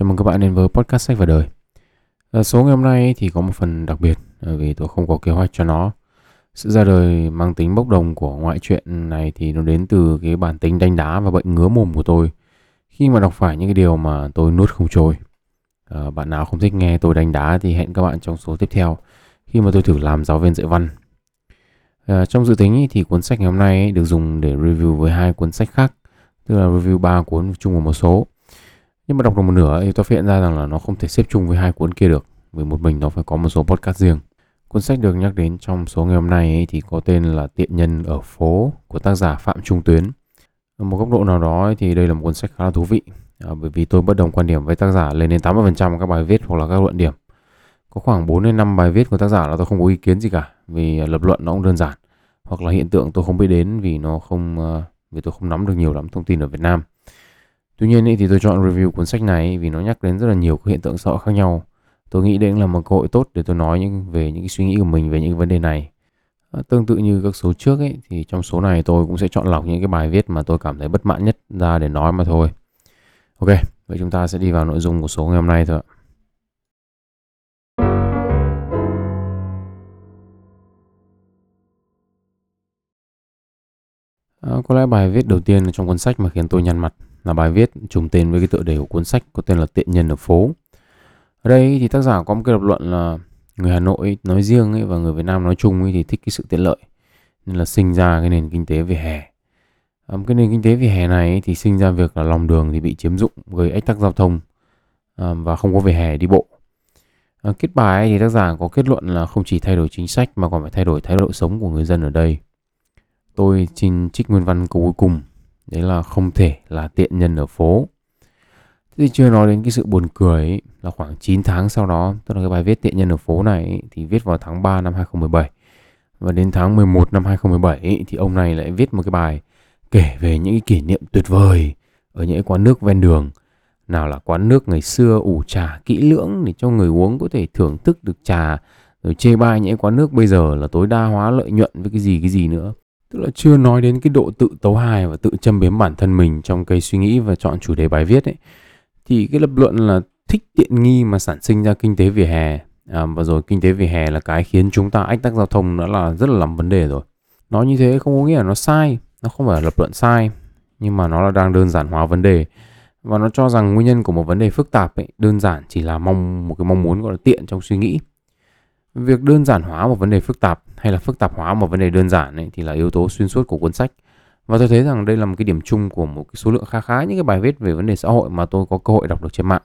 Chào mừng các bạn đến với podcast sách và đời. À, số ngày hôm nay thì có một phần đặc biệt ờ, vì tôi không có kế hoạch cho nó. Sự ra đời mang tính bốc đồng của ngoại truyện này thì nó đến từ cái bản tính đánh đá và bệnh ngứa mồm của tôi khi mà đọc phải những cái điều mà tôi nuốt không trôi. À, bạn nào không thích nghe tôi đánh đá thì hẹn các bạn trong số tiếp theo khi mà tôi thử làm giáo viên dạy văn. À, trong dự tính thì cuốn sách ngày hôm nay được dùng để review với hai cuốn sách khác, tức là review ba cuốn chung của một số nhưng mà đọc được một nửa thì tôi phát hiện ra rằng là nó không thể xếp chung với hai cuốn kia được. Vì một mình nó phải có một số podcast riêng. Cuốn sách được nhắc đến trong số ngày hôm nay ấy thì có tên là tiện nhân ở phố của tác giả phạm trung tuyến. Ở một góc độ nào đó thì đây là một cuốn sách khá là thú vị. À, bởi vì tôi bất đồng quan điểm với tác giả lên đến 80% các bài viết hoặc là các luận điểm. Có khoảng 4 đến 5 bài viết của tác giả là tôi không có ý kiến gì cả vì lập luận nó cũng đơn giản. Hoặc là hiện tượng tôi không biết đến vì nó không à, vì tôi không nắm được nhiều lắm thông tin ở Việt Nam. Tuy nhiên ý, thì tôi chọn review cuốn sách này vì nó nhắc đến rất là nhiều các hiện tượng sợ khác nhau. Tôi nghĩ đây cũng là một cơ hội tốt để tôi nói những về những cái suy nghĩ của mình về những vấn đề này. À, tương tự như các số trước ấy thì trong số này tôi cũng sẽ chọn lọc những cái bài viết mà tôi cảm thấy bất mãn nhất ra để nói mà thôi. Ok, vậy chúng ta sẽ đi vào nội dung của số ngày hôm nay thôi ạ. À, có lẽ bài viết đầu tiên trong cuốn sách mà khiến tôi nhăn mặt là bài viết trùng tên với cái tựa đề của cuốn sách có tên là Tiện nhân ở phố. Ở đây thì tác giả có một cái lập luận là người Hà Nội nói riêng ấy và người Việt Nam nói chung ấy thì thích cái sự tiện lợi nên là sinh ra cái nền kinh tế về hè. À, cái nền kinh tế về hè này ấy, thì sinh ra việc là lòng đường thì bị chiếm dụng gây ách tắc giao thông à, và không có về hè đi bộ. À, kết bài thì tác giả có kết luận là không chỉ thay đổi chính sách mà còn phải thay đổi thái độ sống của người dân ở đây. Tôi xin trích nguyên văn câu cuối cùng đấy là không thể là tiện nhân ở phố. Thì chưa nói đến cái sự buồn cười ấy, là khoảng 9 tháng sau đó tức là cái bài viết tiện nhân ở phố này ấy, thì viết vào tháng 3 năm 2017 và đến tháng 11 năm 2017 ấy, thì ông này lại viết một cái bài kể về những cái kỷ niệm tuyệt vời ở những quán nước ven đường. Nào là quán nước ngày xưa ủ trà kỹ lưỡng để cho người uống có thể thưởng thức được trà rồi chê bai những quán nước bây giờ là tối đa hóa lợi nhuận với cái gì cái gì nữa tức là chưa nói đến cái độ tự tấu hài và tự châm biếm bản thân mình trong cái suy nghĩ và chọn chủ đề bài viết ấy. Thì cái lập luận là thích tiện nghi mà sản sinh ra kinh tế vỉa hè. À, và rồi kinh tế vỉa hè là cái khiến chúng ta ách tắc giao thông nữa là rất là làm vấn đề rồi. Nói như thế không có nghĩa là nó sai nó không phải là lập luận sai nhưng mà nó là đang đơn giản hóa vấn đề. Và nó cho rằng nguyên nhân của một vấn đề phức tạp ấy đơn giản chỉ là mong một cái mong muốn gọi là tiện trong suy nghĩ. Việc đơn giản hóa một vấn đề phức tạp hay là phức tạp hóa một vấn đề đơn giản ấy, thì là yếu tố xuyên suốt của cuốn sách. Và tôi thấy rằng đây là một cái điểm chung của một cái số lượng khá khá những cái bài viết về vấn đề xã hội mà tôi có cơ hội đọc được trên mạng.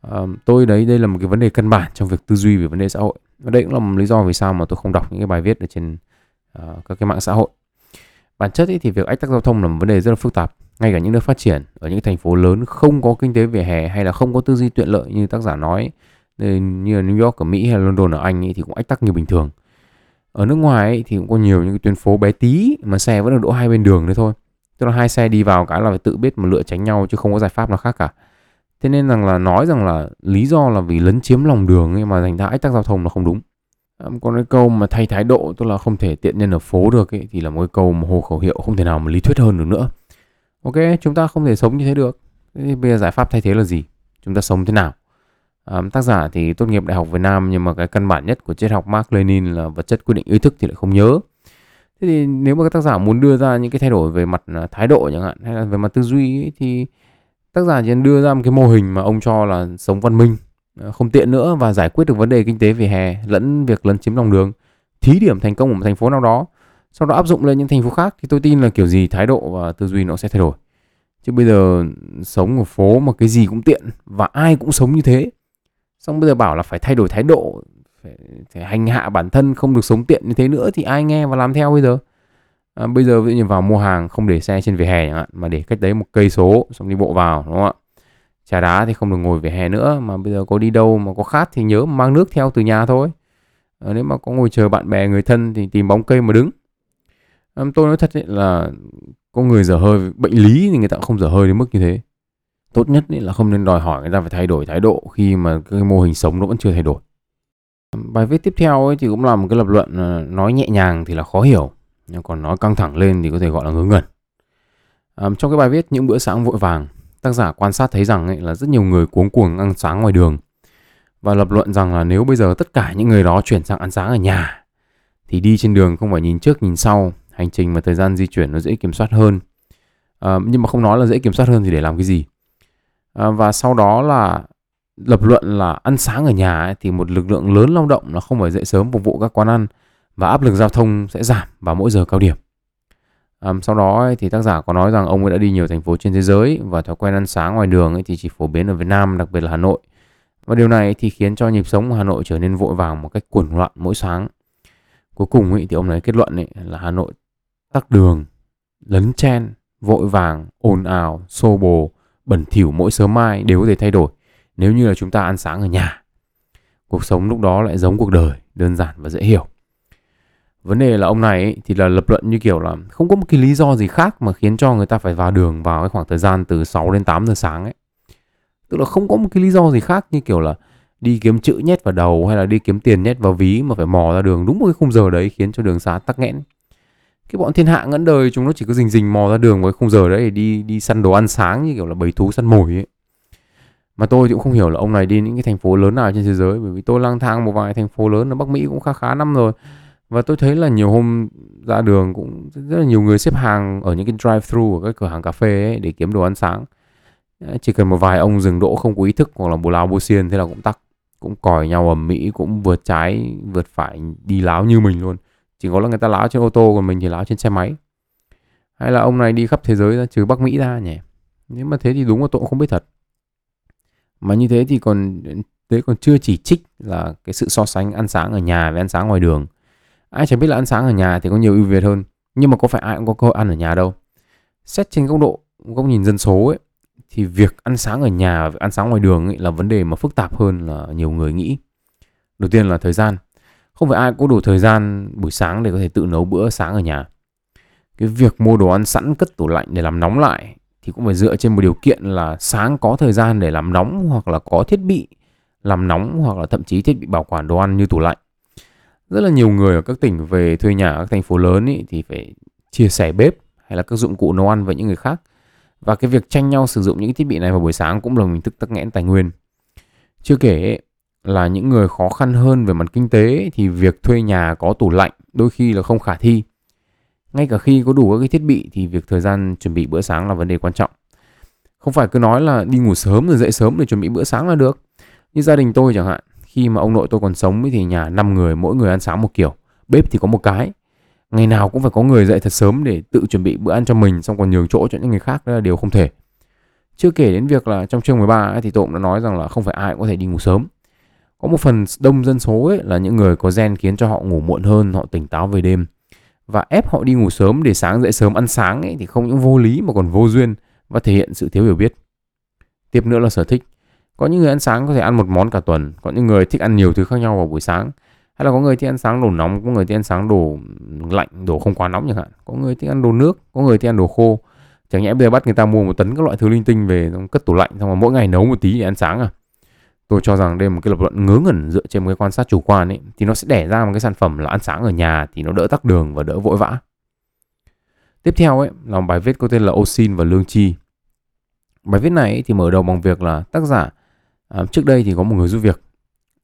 À, tôi đấy đây là một cái vấn đề căn bản trong việc tư duy về vấn đề xã hội. Và đây cũng là một lý do vì sao mà tôi không đọc những cái bài viết ở trên uh, các cái mạng xã hội. Bản chất ấy thì việc ách tắc giao thông là một vấn đề rất là phức tạp. Ngay cả những nước phát triển ở những thành phố lớn không có kinh tế vỉa hè hay là không có tư duy tiện lợi như tác giả nói như là New York ở Mỹ hay là London ở Anh ấy, thì cũng ách tắc như bình thường. Ở nước ngoài ấy, thì cũng có nhiều những cái tuyến phố bé tí mà xe vẫn được đỗ hai bên đường đấy thôi. Tức là hai xe đi vào cái là phải tự biết mà lựa tránh nhau chứ không có giải pháp nào khác cả. Thế nên rằng là nói rằng là lý do là vì lấn chiếm lòng đường ấy mà thành ra ách tắc giao thông là không đúng. À, Còn cái câu mà thay thái độ tức là không thể tiện nhân ở phố được ấy, thì là một cái câu mà hồ khẩu hiệu không thể nào mà lý thuyết hơn được nữa. Ok chúng ta không thể sống như thế được. Thế thì bây giờ giải pháp thay thế là gì? Chúng ta sống thế nào? Um, tác giả thì tốt nghiệp đại học Việt Nam nhưng mà cái căn bản nhất của triết học Mark Lenin là vật chất quyết định ý thức thì lại không nhớ. Thế thì nếu mà các tác giả muốn đưa ra những cái thay đổi về mặt à, thái độ chẳng hạn hay là về mặt tư duy ấy, thì tác giả chỉ đưa ra một cái mô hình mà ông cho là sống văn minh à, không tiện nữa và giải quyết được vấn đề kinh tế về hè lẫn việc lấn chiếm lòng đường thí điểm thành công ở một thành phố nào đó sau đó áp dụng lên những thành phố khác thì tôi tin là kiểu gì thái độ và tư duy nó sẽ thay đổi chứ bây giờ sống ở phố mà cái gì cũng tiện và ai cũng sống như thế xong bây giờ bảo là phải thay đổi thái độ phải, phải hành hạ bản thân không được sống tiện như thế nữa thì ai nghe và làm theo bây giờ? À, bây giờ ví dụ như vào mua hàng không để xe trên vỉa hè chẳng hạn mà để cách đấy một cây số xong đi bộ vào đúng không ạ? Trà đá thì không được ngồi vỉa hè nữa mà bây giờ có đi đâu mà có khát thì nhớ mang nước theo từ nhà thôi. À, nếu mà có ngồi chờ bạn bè người thân thì tìm bóng cây mà đứng. À, tôi nói thật ấy là có người dở hơi bệnh lý thì người ta cũng không dở hơi đến mức như thế tốt nhất là không nên đòi hỏi người ta phải thay đổi thái độ khi mà cái mô hình sống nó vẫn chưa thay đổi. Bài viết tiếp theo ấy thì cũng là một cái lập luận ờ, nói nhẹ nhàng thì là khó hiểu nhưng còn nói căng thẳng lên thì có thể gọi là ngớ ngẩn. À, trong cái bài viết những bữa sáng vội vàng tác giả quan sát thấy rằng ấy, là rất nhiều người cuống cuồng ăn sáng ngoài đường và lập luận rằng là nếu bây giờ tất cả những người đó chuyển sang ăn sáng ở nhà thì đi trên đường không phải nhìn trước nhìn sau hành trình và thời gian di chuyển nó dễ kiểm soát hơn. À, nhưng mà không nói là dễ kiểm soát hơn thì để làm cái gì? À, và sau đó là lập luận là ăn sáng ở nhà ấy, thì một lực lượng lớn lao động nó không phải dậy sớm phục vụ các quán ăn và áp lực giao thông sẽ giảm vào mỗi giờ cao điểm À, sau đó ấy, thì tác giả có nói rằng ông ấy đã đi nhiều thành phố trên thế giới và thói quen ăn sáng ngoài đường ấy thì chỉ phổ biến ở Việt Nam, đặc biệt là Hà Nội. Và điều này thì khiến cho nhịp sống của Hà Nội trở nên vội vàng một cách cuồn loạn mỗi sáng. Cuối cùng ấy, thì ông ấy kết luận ấy, là Hà Nội tắc đường, lấn chen, vội vàng, ồn ào, xô bồ, bẩn thỉu mỗi sớm mai đều có thể thay đổi nếu như là chúng ta ăn sáng ở nhà. Cuộc sống lúc đó lại giống cuộc đời, đơn giản và dễ hiểu. Vấn đề là ông này ấy, thì là lập luận như kiểu là không có một cái lý do gì khác mà khiến cho người ta phải vào đường vào cái khoảng thời gian từ 6 đến 8 giờ sáng ấy. Tức là không có một cái lý do gì khác như kiểu là đi kiếm chữ nhét vào đầu hay là đi kiếm tiền nhét vào ví mà phải mò ra đường đúng một cái khung giờ đấy khiến cho đường xá tắc nghẽn cái bọn thiên hạ ngẫn đời chúng nó chỉ có rình rình mò ra đường với khung giờ đấy để đi đi săn đồ ăn sáng như kiểu là bầy thú săn mồi ấy. Mà tôi thì cũng không hiểu là ông này đi những cái thành phố lớn nào trên thế giới, bởi vì tôi lang thang một vài thành phố lớn ở Bắc Mỹ cũng khá khá năm rồi. Và tôi thấy là nhiều hôm ra đường cũng rất là nhiều người xếp hàng ở những cái drive thru ở các cửa hàng cà phê ấy để kiếm đồ ăn sáng. Chỉ cần một vài ông dừng đỗ không có ý thức hoặc là bù lao bù xiên thế là cũng tắc, cũng còi nhau ở mỹ cũng vượt trái, vượt phải, đi láo như mình luôn chỉ có là người ta láo trên ô tô còn mình thì láo trên xe máy. Hay là ông này đi khắp thế giới ra, trừ bắc mỹ ra nhỉ? Nếu mà thế thì đúng là tôi cũng không biết thật. Mà như thế thì còn, thế còn chưa chỉ trích là cái sự so sánh ăn sáng ở nhà với ăn sáng ngoài đường. Ai chẳng biết là ăn sáng ở nhà thì có nhiều ưu việt hơn. Nhưng mà có phải ai cũng có cơ hội ăn ở nhà đâu. Xét trên góc độ, góc nhìn dân số ấy, thì việc ăn sáng ở nhà và ăn sáng ngoài đường ấy là vấn đề mà phức tạp hơn là nhiều người nghĩ. Đầu tiên là thời gian không phải ai có đủ thời gian buổi sáng để có thể tự nấu bữa sáng ở nhà. Cái việc mua đồ ăn sẵn cất tủ lạnh để làm nóng lại thì cũng phải dựa trên một điều kiện là sáng có thời gian để làm nóng hoặc là có thiết bị làm nóng hoặc là thậm chí thiết bị bảo quản đồ ăn như tủ lạnh. Rất là nhiều người ở các tỉnh về thuê nhà ở các thành phố lớn ý, thì phải chia sẻ bếp hay là các dụng cụ nấu ăn với những người khác. Và cái việc tranh nhau sử dụng những thiết bị này vào buổi sáng cũng là một hình thức tắc nghẽn tài nguyên. Chưa kể là những người khó khăn hơn về mặt kinh tế thì việc thuê nhà có tủ lạnh đôi khi là không khả thi. Ngay cả khi có đủ các cái thiết bị thì việc thời gian chuẩn bị bữa sáng là vấn đề quan trọng. Không phải cứ nói là đi ngủ sớm rồi dậy sớm để chuẩn bị bữa sáng là được. Như gia đình tôi chẳng hạn khi mà ông nội tôi còn sống thì nhà năm người mỗi người ăn sáng một kiểu bếp thì có một cái. Ngày nào cũng phải có người dậy thật sớm để tự chuẩn bị bữa ăn cho mình xong còn nhường chỗ cho những người khác đó là điều không thể. Chưa kể đến việc là trong chương 13 ấy, thì tôi cũng đã nói rằng là không phải ai cũng có thể đi ngủ sớm có một phần đông dân số ấy là những người có gen khiến cho họ ngủ muộn hơn, họ tỉnh táo về đêm. Và ép họ đi ngủ sớm để sáng dậy sớm ăn sáng ấy thì không những vô lý mà còn vô duyên và thể hiện sự thiếu hiểu biết. Tiếp nữa là sở thích. Có những người ăn sáng có thể ăn một món cả tuần, có những người thích ăn nhiều thứ khác nhau vào buổi sáng. Hay là có người thích ăn sáng đồ nóng, có người thích ăn sáng đồ lạnh, đồ không quá nóng chẳng hạn. Có người thích ăn đồ nước, có người thích ăn đồ khô. Chẳng nhẽ bây giờ bắt người ta mua một tấn các loại thứ linh tinh về cất tủ lạnh, xong rồi mỗi ngày nấu một tí để ăn sáng à? Tôi cho rằng đây là một cái lập luận ngớ ngẩn dựa trên một cái quan sát chủ quan ấy thì nó sẽ đẻ ra một cái sản phẩm là ăn sáng ở nhà thì nó đỡ tắc đường và đỡ vội vã. Tiếp theo ấy là một bài viết có tên là Osin và Lương Chi. Bài viết này thì mở đầu bằng việc là tác giả à, trước đây thì có một người giúp việc.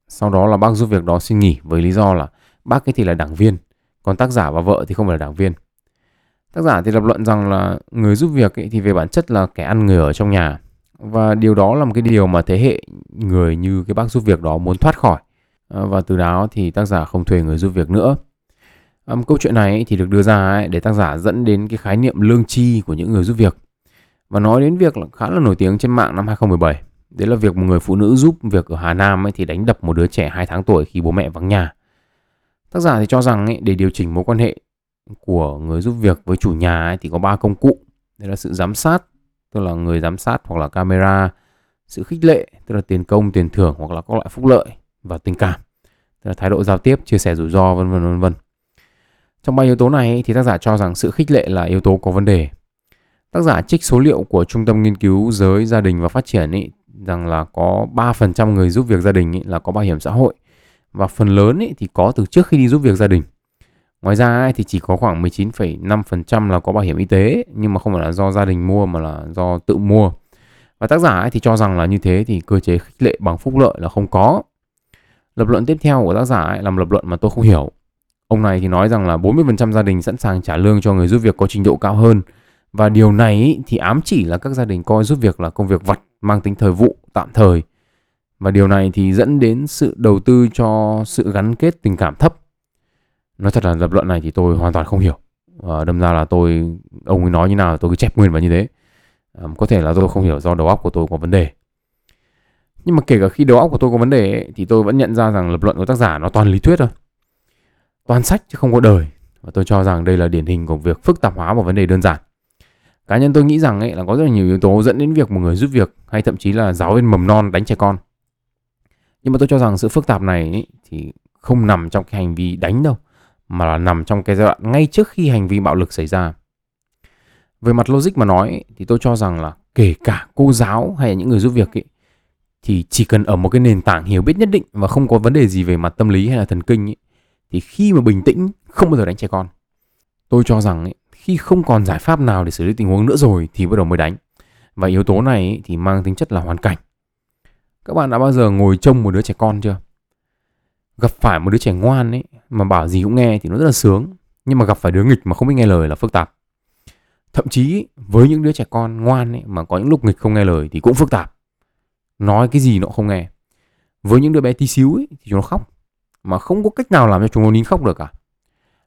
Sau đó là bác giúp việc đó xin nghỉ với lý do là bác ấy thì là đảng viên còn tác giả và vợ thì không phải là đảng viên. Tác giả thì lập luận rằng là người giúp việc ấy thì về bản chất là kẻ ăn người ở trong nhà và điều đó là một cái điều mà thế hệ người như cái bác giúp việc đó muốn thoát khỏi à, và từ đó thì tác giả không thuê người giúp việc nữa um, câu chuyện này thì được đưa ra ấy để tác giả dẫn đến cái khái niệm lương chi của những người giúp việc và nói đến việc là khá là nổi tiếng trên mạng năm 2017 Đấy là việc một người phụ nữ giúp việc ở Hà Nam ấy thì đánh đập một đứa trẻ 2 tháng tuổi khi bố mẹ vắng nhà. Tác giả thì cho rằng ấy, để điều chỉnh mối quan hệ của người giúp việc với chủ nhà ấy, thì có ba công cụ. Đấy là sự giám sát, tức là người giám sát hoặc là camera, sự khích lệ, tức là tiền công, tiền thưởng hoặc là các loại phúc lợi và tình cảm, tức là thái độ giao tiếp, chia sẻ rủi ro vân vân vân vân. Trong ba yếu tố này thì tác giả cho rằng sự khích lệ là yếu tố có vấn đề. Tác giả trích số liệu của Trung tâm Nghiên cứu Giới, Gia đình và Phát triển ý, rằng là có 3% người giúp việc gia đình ý, là có bảo hiểm xã hội và phần lớn ý, thì có từ trước khi đi giúp việc gia đình. Ngoài ra thì chỉ có khoảng 19,5% là có bảo hiểm y tế nhưng mà không phải là do gia đình mua mà là do tự mua. Và tác giả ấy thì cho rằng là như thế thì cơ chế khích lệ bằng phúc lợi là không có. Lập luận tiếp theo của tác giả ấy là một lập luận mà tôi không hiểu. Ông này thì nói rằng là 40% gia đình sẵn sàng trả lương cho người giúp việc có trình độ cao hơn. Và điều này thì ám chỉ là các gia đình coi giúp việc là công việc vặt mang tính thời vụ, tạm thời. Và điều này thì dẫn đến sự đầu tư cho sự gắn kết tình cảm thấp. Nói thật là lập luận này thì tôi hoàn toàn không hiểu. Và đâm ra là tôi, ông ấy nói như nào tôi cứ chép nguyên vào như thế. À, có thể là tôi không hiểu do đầu óc của tôi có vấn đề. Nhưng mà kể cả khi đầu óc của tôi có vấn đề ấy, thì tôi vẫn nhận ra rằng lập luận của tác giả nó toàn lý thuyết thôi. Toàn sách chứ không có đời. Và tôi cho rằng đây là điển hình của việc phức tạp hóa một vấn đề đơn giản. Cá nhân tôi nghĩ rằng ấy là có rất là nhiều yếu tố dẫn đến việc một người giúp việc hay thậm chí là giáo viên mầm non đánh trẻ con. Nhưng mà tôi cho rằng sự phức tạp này ấy, thì không nằm trong cái hành vi đánh đâu mà là nằm trong cái giai đoạn ngay trước khi hành vi bạo lực xảy ra. Về mặt logic mà nói thì tôi cho rằng là kể cả cô giáo hay là những người giúp việc ấy, thì chỉ cần ở một cái nền tảng hiểu biết nhất định và không có vấn đề gì về mặt tâm lý hay là thần kinh ấy, thì khi mà bình tĩnh không bao giờ đánh trẻ con. Tôi cho rằng ấy, khi không còn giải pháp nào để xử lý tình huống nữa rồi thì bắt đầu mới đánh. Và yếu tố này ấy, thì mang tính chất là hoàn cảnh. Các bạn đã bao giờ ngồi trông một đứa trẻ con chưa? Gặp phải một đứa trẻ ngoan ấy mà bảo gì cũng nghe thì nó rất là sướng. Nhưng mà gặp phải đứa nghịch mà không biết nghe lời là phức tạp. Thậm chí với những đứa trẻ con ngoan ấy, mà có những lúc nghịch không nghe lời thì cũng phức tạp. Nói cái gì nó không nghe. Với những đứa bé tí xíu ấy, thì chúng nó khóc. Mà không có cách nào làm cho chúng nó nín khóc được cả.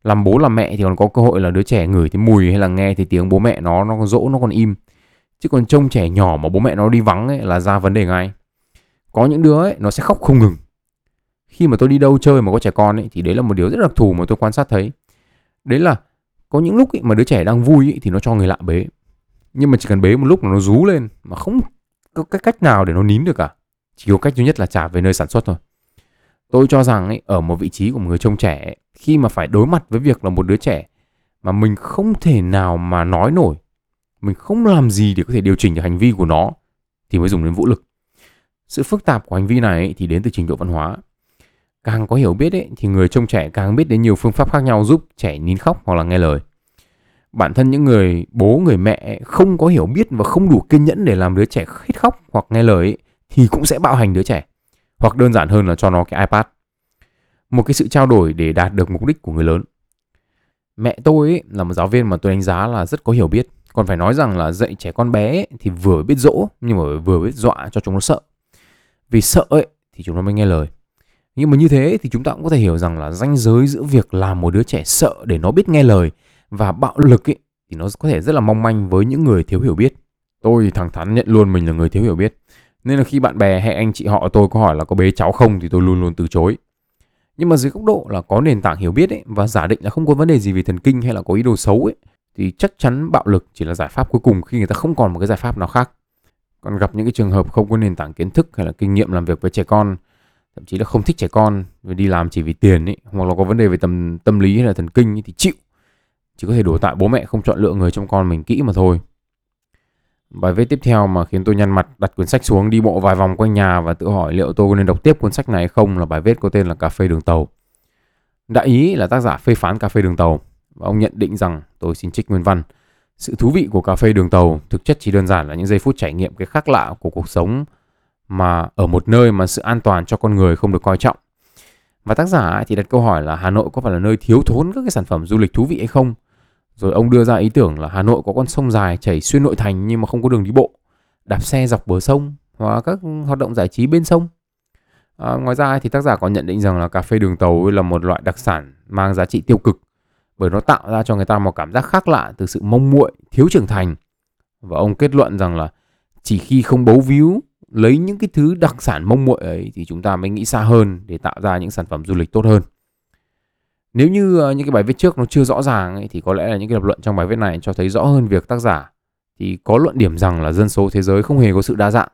Làm bố làm mẹ thì còn có cơ hội là đứa trẻ ngửi thấy mùi hay là nghe thấy tiếng bố mẹ nó nó còn dỗ nó còn im. Chứ còn trông trẻ nhỏ mà bố mẹ nó đi vắng ấy là ra vấn đề ngay. Có những đứa ấy nó sẽ khóc không ngừng. Khi mà tôi đi đâu chơi mà có trẻ con ấy thì đấy là một điều rất đặc thù mà tôi quan sát thấy. Đấy là có những lúc ấy mà đứa trẻ đang vui ấy, thì nó cho người lạ bế. Nhưng mà chỉ cần bế một lúc là nó rú lên mà không có cái cách nào để nó nín được cả. Chỉ có cách duy nhất là trả về nơi sản xuất thôi. Tôi cho rằng ấy, ở một vị trí của một người trông trẻ ấy, khi mà phải đối mặt với việc là một đứa trẻ mà mình không thể nào mà nói nổi mình không làm gì để có thể điều chỉnh được hành vi của nó thì mới dùng đến vũ lực. Sự phức tạp của hành vi này ấy, thì đến từ trình độ văn hóa càng có hiểu biết ấy, thì người trông trẻ càng biết đến nhiều phương pháp khác nhau giúp trẻ nín khóc hoặc là nghe lời. Bản thân những người bố, người mẹ không có hiểu biết và không đủ kiên nhẫn để làm đứa trẻ hết khóc hoặc nghe lời ấy, thì cũng sẽ bạo hành đứa trẻ. Hoặc đơn giản hơn là cho nó cái iPad. Một cái sự trao đổi để đạt được mục đích của người lớn. Mẹ tôi ấy, là một giáo viên mà tôi đánh giá là rất có hiểu biết. Còn phải nói rằng là dạy trẻ con bé ấy, thì vừa biết dỗ nhưng mà vừa biết dọa cho chúng nó sợ. Vì sợ ấy thì chúng nó mới nghe lời nhưng mà như thế thì chúng ta cũng có thể hiểu rằng là ranh giới giữa việc làm một đứa trẻ sợ để nó biết nghe lời và bạo lực ấy, thì nó có thể rất là mong manh với những người thiếu hiểu biết. Tôi thẳng thắn nhận luôn mình là người thiếu hiểu biết. Nên là khi bạn bè hay anh chị họ tôi có hỏi là có bế cháu không thì tôi luôn luôn từ chối. Nhưng mà dưới góc độ là có nền tảng hiểu biết ấy, và giả định là không có vấn đề gì về thần kinh hay là có ý đồ xấu ấy, thì chắc chắn bạo lực chỉ là giải pháp cuối cùng khi người ta không còn một cái giải pháp nào khác. Còn gặp những cái trường hợp không có nền tảng kiến thức hay là kinh nghiệm làm việc với trẻ con thậm chí là không thích trẻ con và đi làm chỉ vì tiền ấy hoặc là có vấn đề về tâm tâm lý hay là thần kinh ấy, thì chịu. Chỉ có thể đổ tại bố mẹ không chọn lựa người trong con mình kỹ mà thôi. Bài viết tiếp theo mà khiến tôi nhăn mặt đặt cuốn sách xuống đi bộ vài vòng quanh nhà và tự hỏi liệu tôi có nên đọc tiếp cuốn sách này hay không là bài viết có tên là cà phê đường tàu. Đại ý là tác giả phê phán cà phê đường tàu và ông nhận định rằng tôi xin trích nguyên văn sự thú vị của cà phê đường tàu thực chất chỉ đơn giản là những giây phút trải nghiệm cái khác lạ của cuộc sống mà ở một nơi mà sự an toàn cho con người không được coi trọng. Và tác giả thì đặt câu hỏi là Hà Nội có phải là nơi thiếu thốn các cái sản phẩm du lịch thú vị hay không? Rồi ông đưa ra ý tưởng là Hà Nội có con sông dài chảy xuyên nội thành nhưng mà không có đường đi bộ, đạp xe dọc bờ sông hoặc các hoạt động giải trí bên sông. À, ngoài ra thì tác giả còn nhận định rằng là cà phê đường tàu là một loại đặc sản mang giá trị tiêu cực bởi nó tạo ra cho người ta một cảm giác khác lạ từ sự mông muội, thiếu trưởng thành. Và ông kết luận rằng là chỉ khi không bấu víu lấy những cái thứ đặc sản mông muội ấy thì chúng ta mới nghĩ xa hơn để tạo ra những sản phẩm du lịch tốt hơn. Nếu như ờ, những cái bài viết trước nó chưa rõ ràng ấy, thì có lẽ là những cái lập luận trong bài viết này cho thấy rõ hơn việc tác giả thì có luận điểm rằng là dân số thế giới không hề có sự đa dạng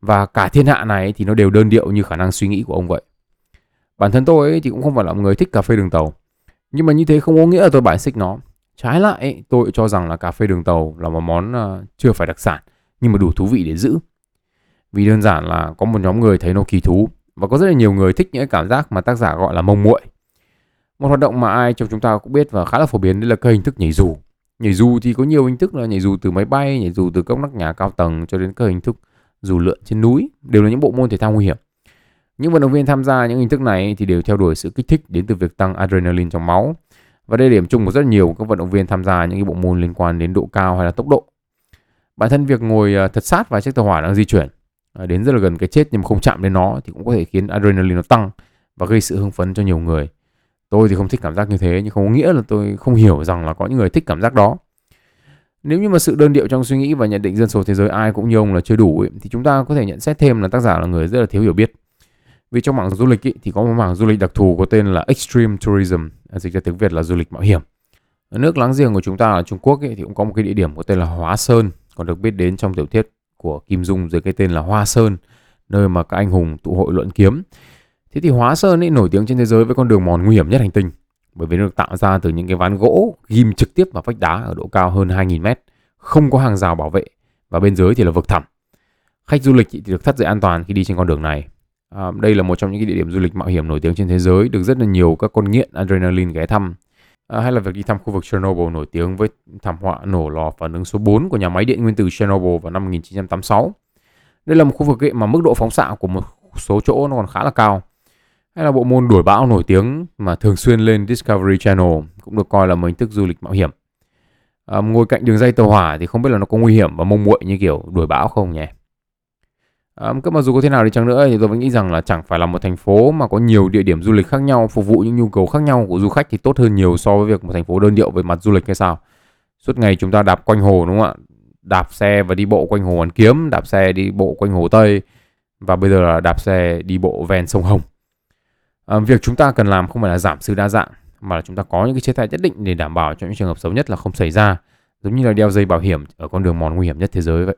và cả thiên hạ này thì nó đều đơn điệu như khả năng suy nghĩ của ông vậy. Bản thân tôi ấy, thì cũng không phải là một người thích cà phê đường tàu nhưng mà như thế không có nghĩa là tôi bài xích nó. Trái lại ấy, tôi cho rằng là cà phê đường tàu là một món ờ, chưa phải đặc sản nhưng mà đủ thú vị để giữ vì đơn giản là có một nhóm người thấy nó kỳ thú và có rất là nhiều người thích những cảm giác mà tác giả gọi là mông muội. Một hoạt động mà ai trong chúng ta cũng biết và khá là phổ biến đấy là cái hình thức nhảy dù. Nhảy dù thì có nhiều hình thức là nhảy dù từ máy bay, nhảy dù từ các nóc nhà cao tầng cho đến các hình thức dù lượn trên núi đều là những bộ môn thể thao nguy hiểm. Những vận động viên tham gia những hình thức này thì đều theo đuổi sự kích thích đến từ việc tăng adrenaline trong máu. Và đây là điểm chung của rất nhiều các vận động viên tham gia những cái bộ môn liên quan đến độ cao hay là tốc độ. Bản thân việc ngồi ờ, thật sát vào chiếc tàu hỏa đang di chuyển Ờ, đến rất là gần cái chết nhưng mà không chạm đến nó thì cũng có thể khiến adrenaline nó tăng và gây sự hưng phấn cho nhiều người. Tôi thì không thích cảm giác như thế nhưng không có nghĩa là tôi không hiểu rằng là có những người thích cảm giác đó. Nếu như mà sự đơn điệu trong suy nghĩ và nhận định dân số thế giới ai cũng như ông là chưa đủ ấy, thì chúng ta có thể nhận xét thêm là tác giả là người rất là thiếu hiểu biết. Vì trong mảng du lịch ấy, thì có một mảng du lịch đặc thù có tên là Extreme Tourism, à, dịch ra tiếng Việt là du lịch mạo hiểm. Ở nước láng giềng của chúng ta là Trung Quốc ấy, thì cũng có một cái địa điểm có tên là Hóa Sơn, còn được biết đến trong tiểu thuyết của Kim Dung dưới cái tên là Hoa Sơn, nơi mà các anh hùng tụ hội luận kiếm. Thế thì Hóa Sơn ấy nổi tiếng trên thế giới với con đường mòn nguy hiểm nhất hành tinh, bởi vì nó được tạo ra từ những cái ván gỗ ghim trực tiếp vào vách đá ở độ cao hơn 2.000 mét, không có hàng rào bảo vệ và bên dưới thì là vực thẳm. Khách du lịch thì được thắt dây an toàn khi đi trên con đường này À, đây là một trong những cái địa điểm du lịch mạo hiểm nổi tiếng trên thế giới, được rất là nhiều các con nghiện adrenaline ghé thăm. À, hay là việc đi thăm khu vực Chernobyl nổi tiếng với thảm họa nổ lò phản ứng số 4 của nhà máy điện nguyên tử Chernobyl vào năm 1986. Đây là một khu vực ấy mà mức độ phóng xạ của một số chỗ nó còn khá là cao. Hay là bộ môn đuổi bão nổi tiếng mà thường xuyên lên Discovery Channel cũng được coi là một hình thức du lịch mạo hiểm. À, ngồi cạnh đường dây tàu hỏa thì không biết là nó có nguy hiểm và mông muội như kiểu đuổi bão không nhỉ? À, cứ mà dù có thế nào đi chăng nữa thì tôi vẫn nghĩ rằng là chẳng phải là một thành phố mà có nhiều địa điểm du lịch khác nhau phục vụ những nhu cầu khác nhau của du khách thì tốt hơn nhiều so với việc một thành phố đơn điệu về mặt du lịch hay sao. Suốt ngày chúng ta đạp quanh hồ đúng không ạ? Đạp xe và đi bộ quanh hồ Hoàn Kiếm, đạp xe đi bộ quanh hồ Tây và bây giờ là đạp xe đi bộ ven sông Hồng. À, việc chúng ta cần làm không phải là giảm sự đa dạng mà là chúng ta có những cái chế tài nhất định để đảm bảo cho những trường hợp xấu nhất là không xảy ra giống như là đeo dây bảo hiểm ở con đường mòn nguy hiểm nhất thế giới vậy.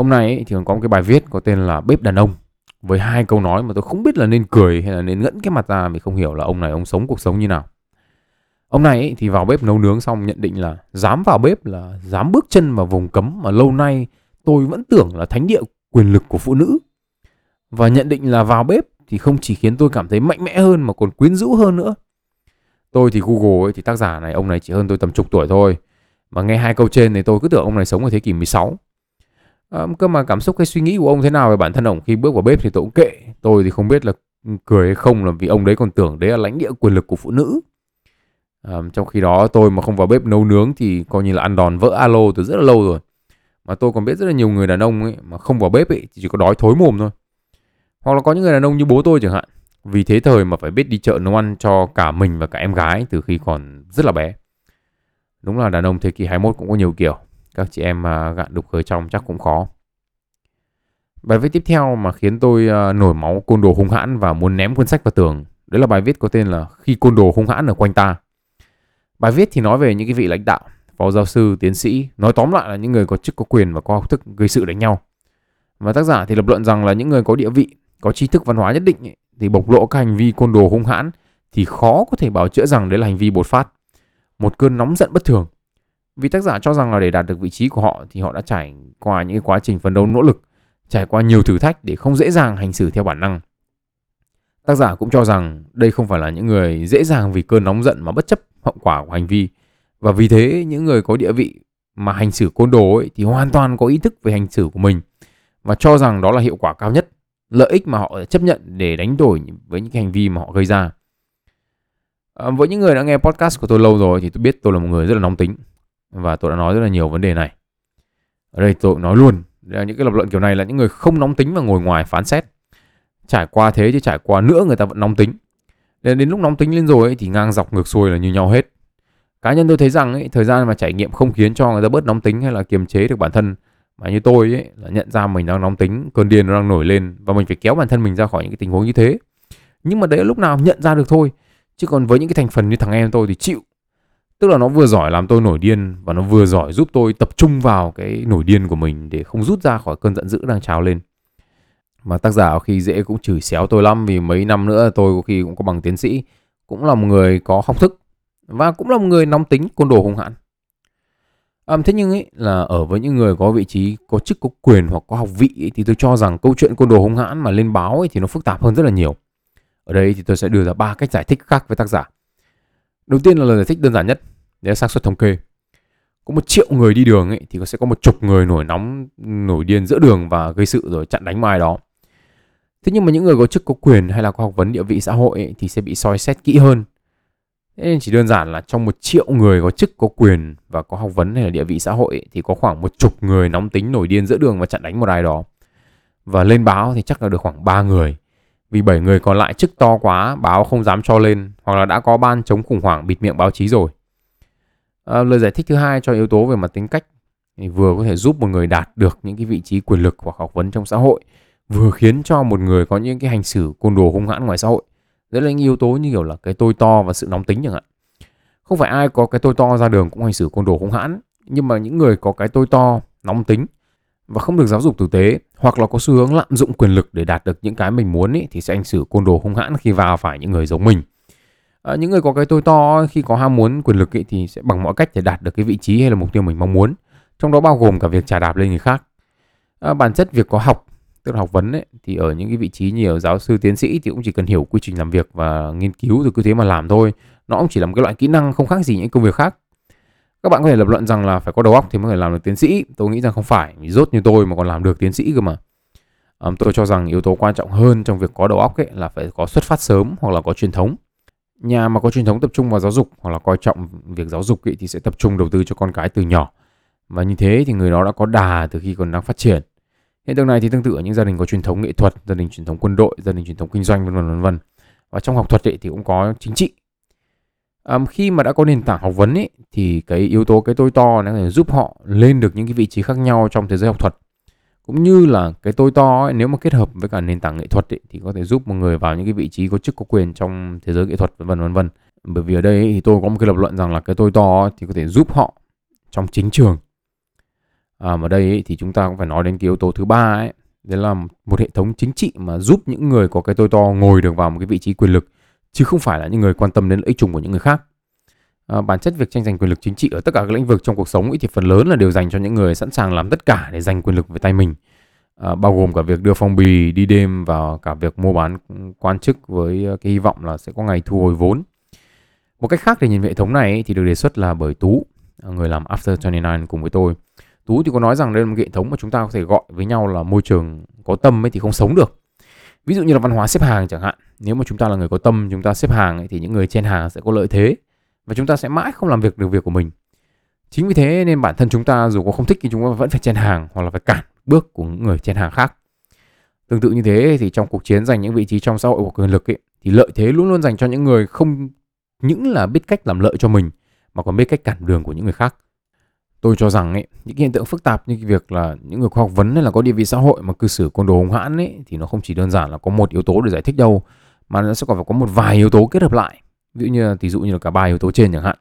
Ông này ấy, thì còn có một cái bài viết có tên là Bếp đàn ông với hai câu nói mà tôi không biết là nên cười hay là nên ngẫn cái mặt ra vì không hiểu là ông này ông sống cuộc sống như nào. Ông này ấy, thì vào bếp nấu nướng xong nhận định là dám vào bếp là dám bước chân vào vùng cấm mà lâu nay tôi vẫn tưởng là thánh địa quyền lực của phụ nữ. Và nhận định là vào bếp thì không chỉ khiến tôi cảm thấy mạnh mẽ hơn mà còn quyến rũ hơn nữa. Tôi thì Google ấy, thì tác giả này ông này chỉ hơn tôi tầm chục tuổi thôi. Mà nghe hai câu trên thì tôi cứ tưởng ông này sống ở thế kỷ 16. À, cơ mà cảm xúc hay suy nghĩ của ông thế nào về bản thân ông khi bước vào bếp thì tôi cũng kệ. Tôi thì không biết là cười hay không là vì ông đấy còn tưởng đấy là lãnh địa quyền lực của phụ nữ. À, trong khi đó tôi mà không vào bếp nấu nướng thì coi như là ăn đòn vỡ alo từ rất là lâu rồi. Mà tôi còn biết rất là nhiều người đàn ông ấy mà không vào bếp ấy thì chỉ có đói thối mồm thôi. Hoặc là có những người đàn ông như bố tôi chẳng hạn. Vì thế thời mà phải biết đi chợ nấu ăn cho cả mình và cả em gái từ khi còn rất là bé. Đúng là đàn ông thế kỷ 21 cũng có nhiều kiểu các chị em mà gạn đục khởi trong chắc cũng khó. Bài viết tiếp theo mà khiến tôi à, nổi máu côn đồ hung hãn và muốn ném cuốn sách vào tường. Đấy là bài viết có tên là Khi côn đồ hung hãn ở quanh ta. Bài viết thì nói về những cái vị lãnh đạo, phó giáo sư, tiến sĩ, nói tóm lại là những người có chức có quyền và có học thức gây sự đánh nhau. Và tác giả thì lập luận rằng là những người có địa vị, có tri thức văn hóa nhất định ấy, thì bộc lộ các hành vi côn đồ hung hãn thì khó có thể bảo chữa rằng đấy là hành vi bột phát. Một cơn nóng giận bất thường vì tác giả cho rằng là để đạt được vị trí của họ thì họ đã trải qua những quá trình phấn đấu nỗ lực, trải qua nhiều thử thách để không dễ dàng hành xử theo bản năng. Tác giả cũng cho rằng đây không phải là những người dễ dàng vì cơn nóng giận mà bất chấp hậu quả của hành vi. Và vì thế những người có địa vị mà hành xử côn đồ ấy thì hoàn toàn có ý thức về hành xử của mình và cho rằng đó là hiệu quả cao nhất, lợi ích mà họ chấp nhận để đánh đổi với những hành vi mà họ gây ra. À, với những người đã nghe podcast của tôi lâu rồi thì tôi biết tôi là một người rất là nóng tính và tôi đã nói rất là nhiều vấn đề này. Ở đây tôi nói luôn những cái lập luận kiểu này là những người không nóng tính và ngồi ngoài phán xét. Trải qua thế chứ trải qua nữa người ta vẫn nóng tính. Đến đến lúc nóng tính lên rồi ấy, thì ngang dọc ngược xuôi là như nhau hết. Cá nhân tôi thấy rằng ấy, thời gian mà trải nghiệm không khiến cho người ta bớt nóng tính hay là kiềm chế được bản thân mà như tôi ấy là nhận ra mình đang nóng tính cơn điên nó đang nổi lên và mình phải kéo bản thân mình ra khỏi những cái tình huống như thế. Nhưng mà đấy là lúc nào nhận ra được thôi. Chứ còn với những cái thành phần như thằng em tôi thì chịu. Tức là nó vừa giỏi làm tôi nổi điên và nó vừa giỏi giúp tôi tập trung vào cái nổi điên của mình để không rút ra khỏi cơn giận dữ đang trào lên. Mà tác giả khi dễ cũng chửi xéo tôi lắm vì mấy năm nữa tôi có khi cũng có bằng tiến sĩ, cũng là một người có học thức và cũng là một người nóng tính côn đồ hung hãn. À, thế nhưng ấy là ở với những người có vị trí có chức có quyền hoặc có học vị ấy, thì tôi cho rằng câu chuyện côn đồ hung hãn mà lên báo ấy thì nó phức tạp hơn rất là nhiều. Ở đây thì tôi sẽ đưa ra ba cách giải thích khác với tác giả. Đầu tiên là lời giải thích đơn giản nhất đấy là xác suất thống kê. Có một triệu người đi đường ấy thì sẽ có một chục người nổi nóng nổi điên giữa đường và gây sự rồi chặn đánh mai đó. Thế nhưng mà những người có chức có quyền hay là có học vấn địa vị xã hội ấy, thì sẽ bị soi xét kỹ hơn. Thế nên chỉ đơn giản là trong một triệu người có chức có quyền và có học vấn hay là địa vị xã hội ấy, thì có khoảng một chục người nóng tính nổi điên giữa đường và chặn đánh một ai đó. Và lên báo thì chắc là được khoảng 3 người. Vì bảy người còn lại chức to quá báo không dám cho lên hoặc là đã có ban chống khủng hoảng bịt miệng báo chí rồi à, lời giải thích thứ hai cho yếu tố về mặt tính cách thì vừa có thể giúp một người đạt được những cái vị trí quyền lực hoặc học vấn trong xã hội vừa khiến cho một người có những cái hành xử côn đồ hung hãn ngoài xã hội. Đấy là những yếu tố như kiểu là cái tôi to và sự nóng tính chẳng hạn. Không phải ai có cái tôi to ra đường cũng hành xử côn đồ hung hãn nhưng mà những người có cái tôi to nóng tính và không được giáo dục tử tế hoặc là có xu hướng lạm dụng quyền lực để đạt được những cái mình muốn ý, thì sẽ hành xử côn đồ hung hãn khi vào phải những người giống mình à, những người có cái tôi to khi có ham muốn quyền lực ý, thì sẽ bằng mọi cách để đạt được cái vị trí hay là mục tiêu mình mong muốn. Trong đó bao gồm cả việc trả đạp lên người khác. À, bản chất việc có học tức là học vấn ấy, thì ở những cái vị trí nhiều giáo sư tiến sĩ thì cũng chỉ cần hiểu quy trình làm việc và nghiên cứu rồi cứ thế mà làm thôi. Nó cũng chỉ là một cái loại kỹ năng không khác gì những công việc khác. Các bạn có thể lập luận rằng là phải có đầu óc thì mới có thể làm được tiến sĩ. Tôi nghĩ rằng không phải rốt như tôi mà còn làm được tiến sĩ cơ mà. Um, tôi cho rằng yếu tố quan trọng hơn trong việc có đầu óc ấy là phải có xuất phát sớm hoặc là có truyền thống nhà mà có truyền thống tập trung vào giáo dục hoặc là coi trọng việc giáo dục ấy, thì sẽ tập trung đầu tư cho con cái từ nhỏ. Và như thế thì người đó đã có đà từ khi còn đang phát triển. Hiện tượng này thì tương tự ở những gia đình có truyền thống nghệ thuật gia đình truyền thống quân đội gia đình truyền thống kinh doanh vân vân vân vân. Và trong học thuật ấy, thì cũng có chính trị. À, khi mà đã có nền tảng học vấn ấy, thì cái yếu tố cái tôi to nó giúp họ lên được những cái vị trí khác nhau trong thế giới học thuật cũng như là cái tôi to ấy, nếu mà kết hợp với cả nền tảng nghệ thuật ấy, thì có thể giúp một người vào những cái vị trí có chức có quyền trong thế giới nghệ thuật vân vân vân vân. Bởi vì ở đây ấy, thì tôi có một cái lập luận rằng là cái tôi to ấy, thì có thể giúp họ trong chính trường. À, ở đây ấy, thì chúng ta cũng phải nói đến cái yếu tố thứ ba ấy. Đấy là một hệ thống chính trị mà giúp những người có cái tôi to ngồi được vào một cái vị trí quyền lực chứ không phải là những người quan tâm đến lợi ích chung của những người khác à, bản chất việc tranh giành quyền lực chính trị ở tất cả các lĩnh vực trong cuộc sống ấy thì phần lớn là đều dành cho những người sẵn sàng làm tất cả để giành quyền lực về tay mình. À, bao gồm cả việc đưa phong bì đi đêm và cả việc mua bán quan chức với ờ, cái hy vọng là sẽ có ngày thu hồi vốn. Một cách khác để nhìn hệ thống này ấy, thì được đề xuất là bởi tú người làm After 29 cùng với tôi. Tú thì có nói rằng đây là một hệ thống mà chúng ta có thể gọi với nhau là môi trường có tâm ấy thì không sống được. Ví dụ như là văn hóa xếp hàng chẳng hạn nếu mà chúng ta là người có tâm chúng ta xếp hàng ấy, thì những người trên hàng sẽ có lợi thế và chúng ta sẽ mãi không làm việc được việc của mình. Chính vì thế nên bản thân chúng ta dù có không thích thì chúng ta vẫn phải chen hàng hoặc là phải cản bước của những người chen hàng khác. Tương tự như thế thì trong cuộc chiến giành những vị trí trong xã hội của quyền lực ấy, thì lợi thế luôn luôn dành cho những người không những là biết cách làm lợi cho mình mà còn biết cách cản đường của những người khác. Tôi cho rằng ấy, những hiện tượng phức tạp như việc là những người khoa học vấn hay là có địa vị xã hội mà cư xử côn đồ hung hãn ấy thì nó không chỉ đơn giản là có một yếu tố để giải thích đâu mà nó sẽ còn phải có một vài yếu tố kết hợp lại ví dụ như là, ví dụ như là cả ba yếu tố trên chẳng hạn.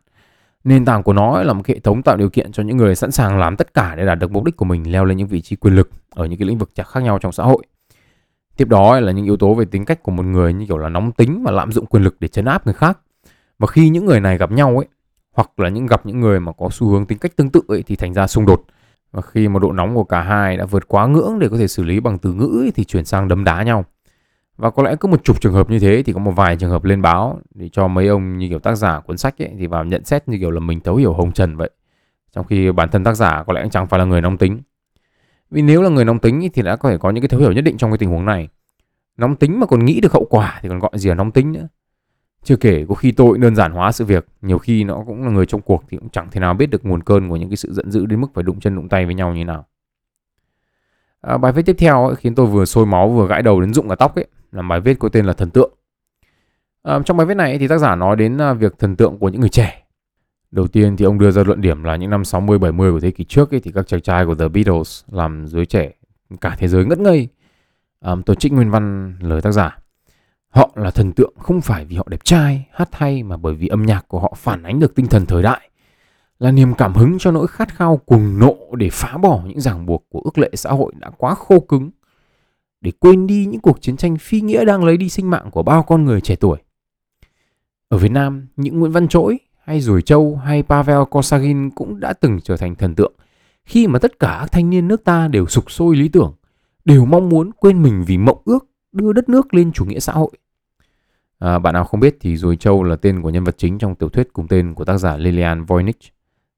Nền tảng của nó là một hệ thống tạo điều kiện cho những người sẵn sàng làm tất cả để đạt được mục đích của mình leo lên những vị trí quyền lực ở những cái lĩnh vực khác nhau trong xã hội. Tiếp đó là những yếu tố về tính cách của một người như kiểu là nóng tính và lạm dụng quyền lực để chấn áp người khác. Và khi những người này gặp nhau ấy hoặc là những gặp những người mà có xu hướng tính cách tương tự ấy, thì thành ra xung đột. Và khi mà độ nóng của cả hai đã vượt quá ngưỡng để có thể xử lý bằng từ ngữ ấy, thì chuyển sang đấm đá nhau và có lẽ cứ một chục trường hợp như thế thì có một vài trường hợp lên báo để cho mấy ông như kiểu tác giả cuốn sách ấy thì vào nhận xét như kiểu là mình thấu hiểu hồng trần vậy. Trong khi bản thân tác giả có lẽ chẳng phải là người nóng tính. Vì nếu là người nóng tính thì đã có thể có những cái thấu hiểu nhất định trong cái tình huống này. Nóng tính mà còn nghĩ được hậu quả thì còn gọi gì là nóng tính nữa. Chưa kể có khi tôi đơn giản hóa sự việc nhiều khi nó cũng là người trong cuộc thì cũng chẳng thể nào biết được nguồn cơn của những cái sự giận dữ đến mức phải đụng chân đụng tay với nhau như nào. À, bài viết tiếp theo ấy, khiến tôi vừa sôi máu vừa gãi đầu đến rụng cả tóc ấy là bài viết có tên là thần tượng à, trong bài viết này thì tác giả nói đến à, việc thần tượng của những người trẻ đầu tiên thì ông đưa ra luận điểm là những năm 60 70 của thế kỷ trước ấy, thì các chàng trai của The Beatles làm giới trẻ cả thế giới ngất ngây à, tôi trích nguyên văn lời tác giả Họ là thần tượng không phải vì họ đẹp trai, hát hay mà bởi vì âm nhạc của họ phản ánh được tinh thần thời đại. Là niềm cảm hứng cho nỗi khát khao cuồng nộ để phá bỏ những ràng buộc của ước lệ xã hội đã quá khô cứng. Để quên đi những cuộc chiến tranh phi nghĩa đang lấy đi sinh mạng của bao con người trẻ tuổi. Ở Việt Nam, những Nguyễn Văn Trỗi hay Rủi Châu hay Pavel Kosagin cũng đã từng trở thành thần tượng khi mà tất cả các thanh niên nước ta đều sục sôi lý tưởng, đều mong muốn quên mình vì mộng ước đưa đất nước lên chủ nghĩa xã hội. À, bạn nào không biết thì Rùi Châu là tên của nhân vật chính trong tiểu thuyết cùng tên của tác giả Lilian Voynich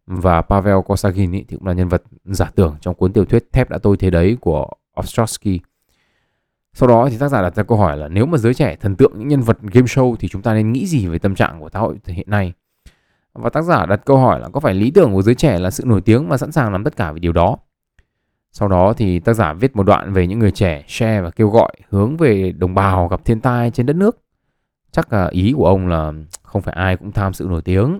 và Pavel Kosagin ý, thì cũng là nhân vật giả tưởng trong cuốn tiểu thuyết Thép đã tôi thế đấy của Ostrovsky sau đó thì tác giả đặt ra câu hỏi là nếu mà giới trẻ thần tượng những nhân vật game show thì chúng ta nên nghĩ gì về tâm trạng của xã hội hiện nay? Và tác giả đặt câu hỏi là có phải lý tưởng của giới trẻ là sự nổi tiếng và sẵn sàng làm tất cả vì điều đó? Sau đó thì tác giả viết một đoạn về những người trẻ share và kêu gọi hướng về đồng bào gặp thiên tai trên đất nước. Chắc là ý của ông là không phải ai cũng tham sự nổi tiếng.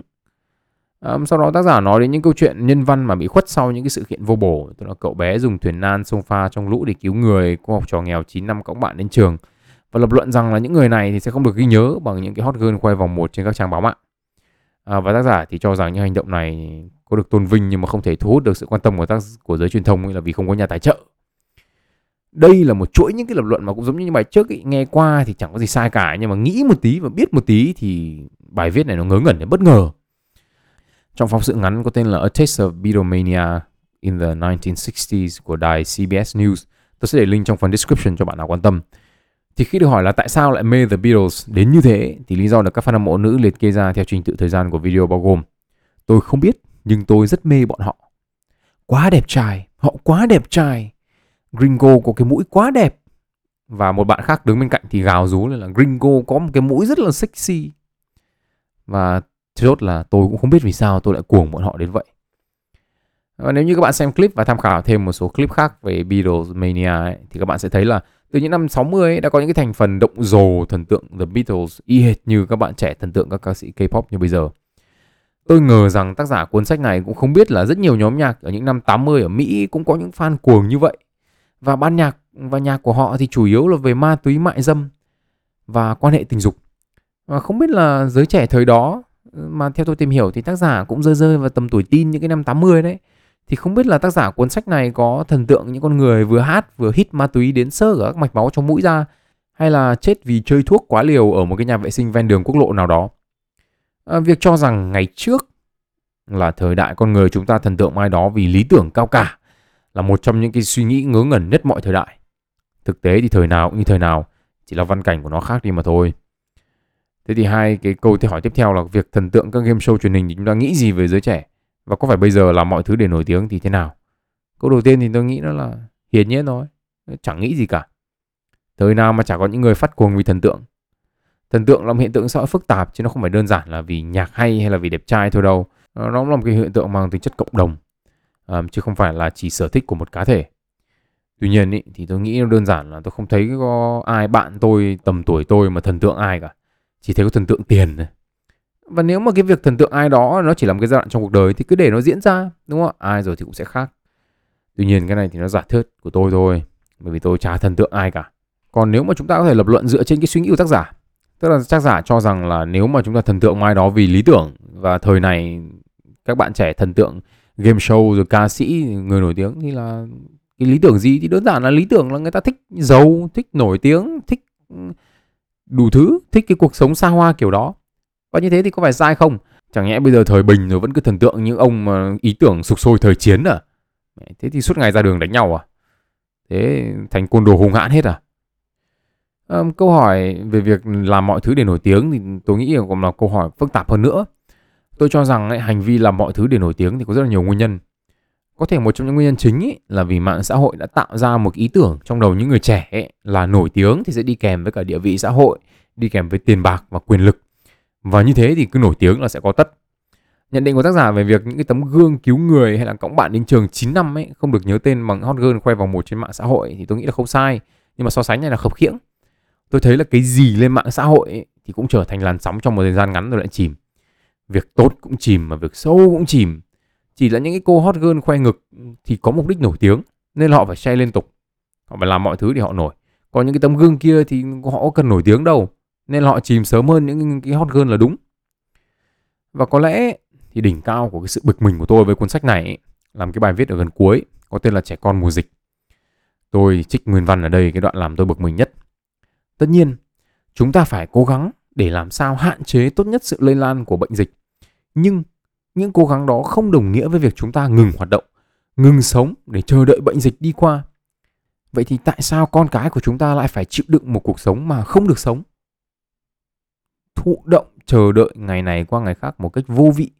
Um, sau đó tác giả nói đến những câu chuyện nhân văn mà bị khuất sau những cái sự kiện vô bổ. Tức là cậu bé dùng thuyền nan sông pha trong lũ để cứu người, cô học trò nghèo 9 năm cõng bạn đến trường. Và lập luận rằng là những người này thì sẽ không được ghi nhớ bằng những cái hot girl khoe vòng một trên các trang báo mạng. À, và tác giả thì cho rằng những hành động này có được tôn vinh nhưng mà không thể thu hút được sự quan tâm của tác của giới truyền thông là vì không có nhà tài trợ đây là một chuỗi những cái lập luận mà cũng giống như bài trước ý, nghe qua thì chẳng có gì sai cả nhưng mà nghĩ một tí và biết một tí thì bài viết này nó ngớ ngẩn đến bất ngờ trong phóng sự ngắn có tên là A Taste of Beatlemania in the 1960s của đài CBS News tôi sẽ để link trong phần description cho bạn nào quan tâm thì khi được hỏi là tại sao lại mê The Beatles đến như thế thì lý do được các fan hâm mộ nữ liệt kê ra theo trình tự thời gian của video bao gồm tôi không biết nhưng tôi rất mê bọn họ. Quá đẹp trai, họ quá đẹp trai. Gringo có cái mũi quá đẹp. Và một bạn khác đứng bên cạnh thì gào rú lên là Gringo có một cái mũi rất là sexy. Và chốt là tôi cũng không biết vì sao tôi lại cuồng bọn họ đến vậy. Và nếu như các bạn xem clip và tham khảo thêm một số clip khác về Beatles Mania ấy, thì các bạn sẽ thấy là từ những năm 60 ấy, đã có những cái thành phần động dồ thần tượng The Beatles y hệt như các bạn trẻ thần tượng các ca sĩ K-pop như bây giờ. Tôi ngờ rằng tác giả cuốn sách này cũng không biết là rất nhiều nhóm nhạc ở những năm 80 ở Mỹ cũng có những fan cuồng như vậy. Và ban nhạc và nhạc của họ thì chủ yếu là về ma túy mại dâm và quan hệ tình dục. Và không biết là giới trẻ thời đó mà theo tôi tìm hiểu thì tác giả cũng rơi rơi vào tầm tuổi tin những cái năm 80 đấy. Thì không biết là tác giả cuốn sách này có thần tượng những con người vừa hát vừa hít ma túy đến sơ ở các mạch máu trong mũi ra hay là chết vì chơi thuốc quá liều ở một cái nhà vệ sinh ven đường quốc lộ nào đó. À, việc cho rằng ngày trước là thời đại con người chúng ta thần tượng ai đó vì lý tưởng cao cả là một trong những cái suy nghĩ ngớ ngẩn nhất mọi thời đại. Thực tế thì thời nào cũng như thời nào, chỉ là văn cảnh của nó khác đi mà thôi. Thế thì hai cái câu hỏi tiếp theo là việc thần tượng các game show truyền hình thì chúng ta nghĩ gì về giới trẻ? Và có phải bây giờ là mọi thứ để nổi tiếng thì thế nào? Câu đầu tiên thì tôi nghĩ nó là hiển nhiên thôi, chẳng nghĩ gì cả. Thời nào mà chả có những người phát cuồng vì thần tượng. Thần tượng là một hiện tượng xã hội phức tạp chứ nó không phải đơn giản là vì nhạc hay hay là vì đẹp trai thôi đâu. Nó là một cái hiện tượng mang tính chất cộng đồng um, chứ không phải là chỉ sở thích của một cá thể. Tuy nhiên ý, thì tôi nghĩ nó đơn giản là tôi không thấy có ai bạn tôi tầm tuổi tôi mà thần tượng ai cả. Chỉ thấy có thần tượng tiền này. Và nếu mà cái việc thần tượng ai đó nó chỉ là một cái giai đoạn trong cuộc đời thì cứ để nó diễn ra, đúng không? Ai rồi thì cũng sẽ khác. Tuy nhiên cái này thì nó giả thuyết của tôi thôi, bởi vì tôi chả thần tượng ai cả. Còn nếu mà chúng ta có thể lập luận dựa trên cái suy nghĩ của tác giả tức là tác giả cho rằng là nếu mà chúng ta thần tượng ai đó vì lý tưởng và thời này các bạn trẻ thần tượng game show rồi ca sĩ người nổi tiếng thì là cái lý tưởng gì thì đơn giản là lý tưởng là người ta thích giàu thích nổi tiếng thích đủ thứ thích cái cuộc sống xa hoa kiểu đó. Và như thế thì có phải sai không? Chẳng nhẽ bây giờ thời bình rồi vẫn cứ thần tượng những ông mà ý tưởng sục sôi thời chiến à? Thế thì suốt ngày ra đường đánh nhau à? Thế thành côn đồ hung hãn hết à? Um, câu hỏi về việc làm mọi thứ để nổi tiếng thì tôi nghĩ là còn là câu hỏi phức tạp hơn nữa. Tôi cho rằng ấy, hành vi làm mọi thứ để nổi tiếng thì có rất là nhiều nguyên nhân. Có thể một trong những nguyên nhân chính ý, là vì mạng xã hội đã tạo ra một ý tưởng trong đầu những người trẻ ý, là nổi tiếng thì sẽ đi kèm với cả địa vị xã hội, đi kèm với tiền bạc và quyền lực. Và như thế thì cứ nổi tiếng là sẽ có tất. Nhận định của tác giả về việc những cái tấm gương cứu người hay là cõng bạn đến trường 9 năm ấy không được nhớ tên bằng hot girl khoe vòng một trên mạng xã hội thì tôi nghĩ là không sai. Nhưng mà so sánh này là khập khiễng tôi thấy là cái gì lên mạng xã hội ấy, thì cũng trở thành làn sóng trong một thời gian ngắn rồi lại chìm việc tốt cũng chìm mà việc xấu cũng chìm chỉ là những cái cô hot girl khoe ngực thì có mục đích nổi tiếng nên là họ phải share liên tục. Họ phải làm mọi thứ để họ nổi. Còn những cái tấm gương kia thì họ cần nổi tiếng đâu nên là họ chìm sớm hơn những cái hot girl là đúng. Và có lẽ thì đỉnh cao của cái sự bực mình của tôi với cuốn sách này ấy, làm cái bài viết ở gần cuối có tên là trẻ con mùa dịch. Tôi trích nguyên văn ở đây cái đoạn làm tôi bực mình nhất. Tất nhiên, chúng ta phải cố gắng để làm sao hạn chế tốt nhất sự lây lan của bệnh dịch. Nhưng những cố gắng đó không đồng nghĩa với việc chúng ta ngừng hoạt động, ngừng sống để chờ đợi bệnh dịch đi qua. Vậy thì tại sao con cái của chúng ta lại phải chịu đựng một cuộc sống mà không được sống? thụ động chờ đợi ngày này qua ngày khác một cách vô vị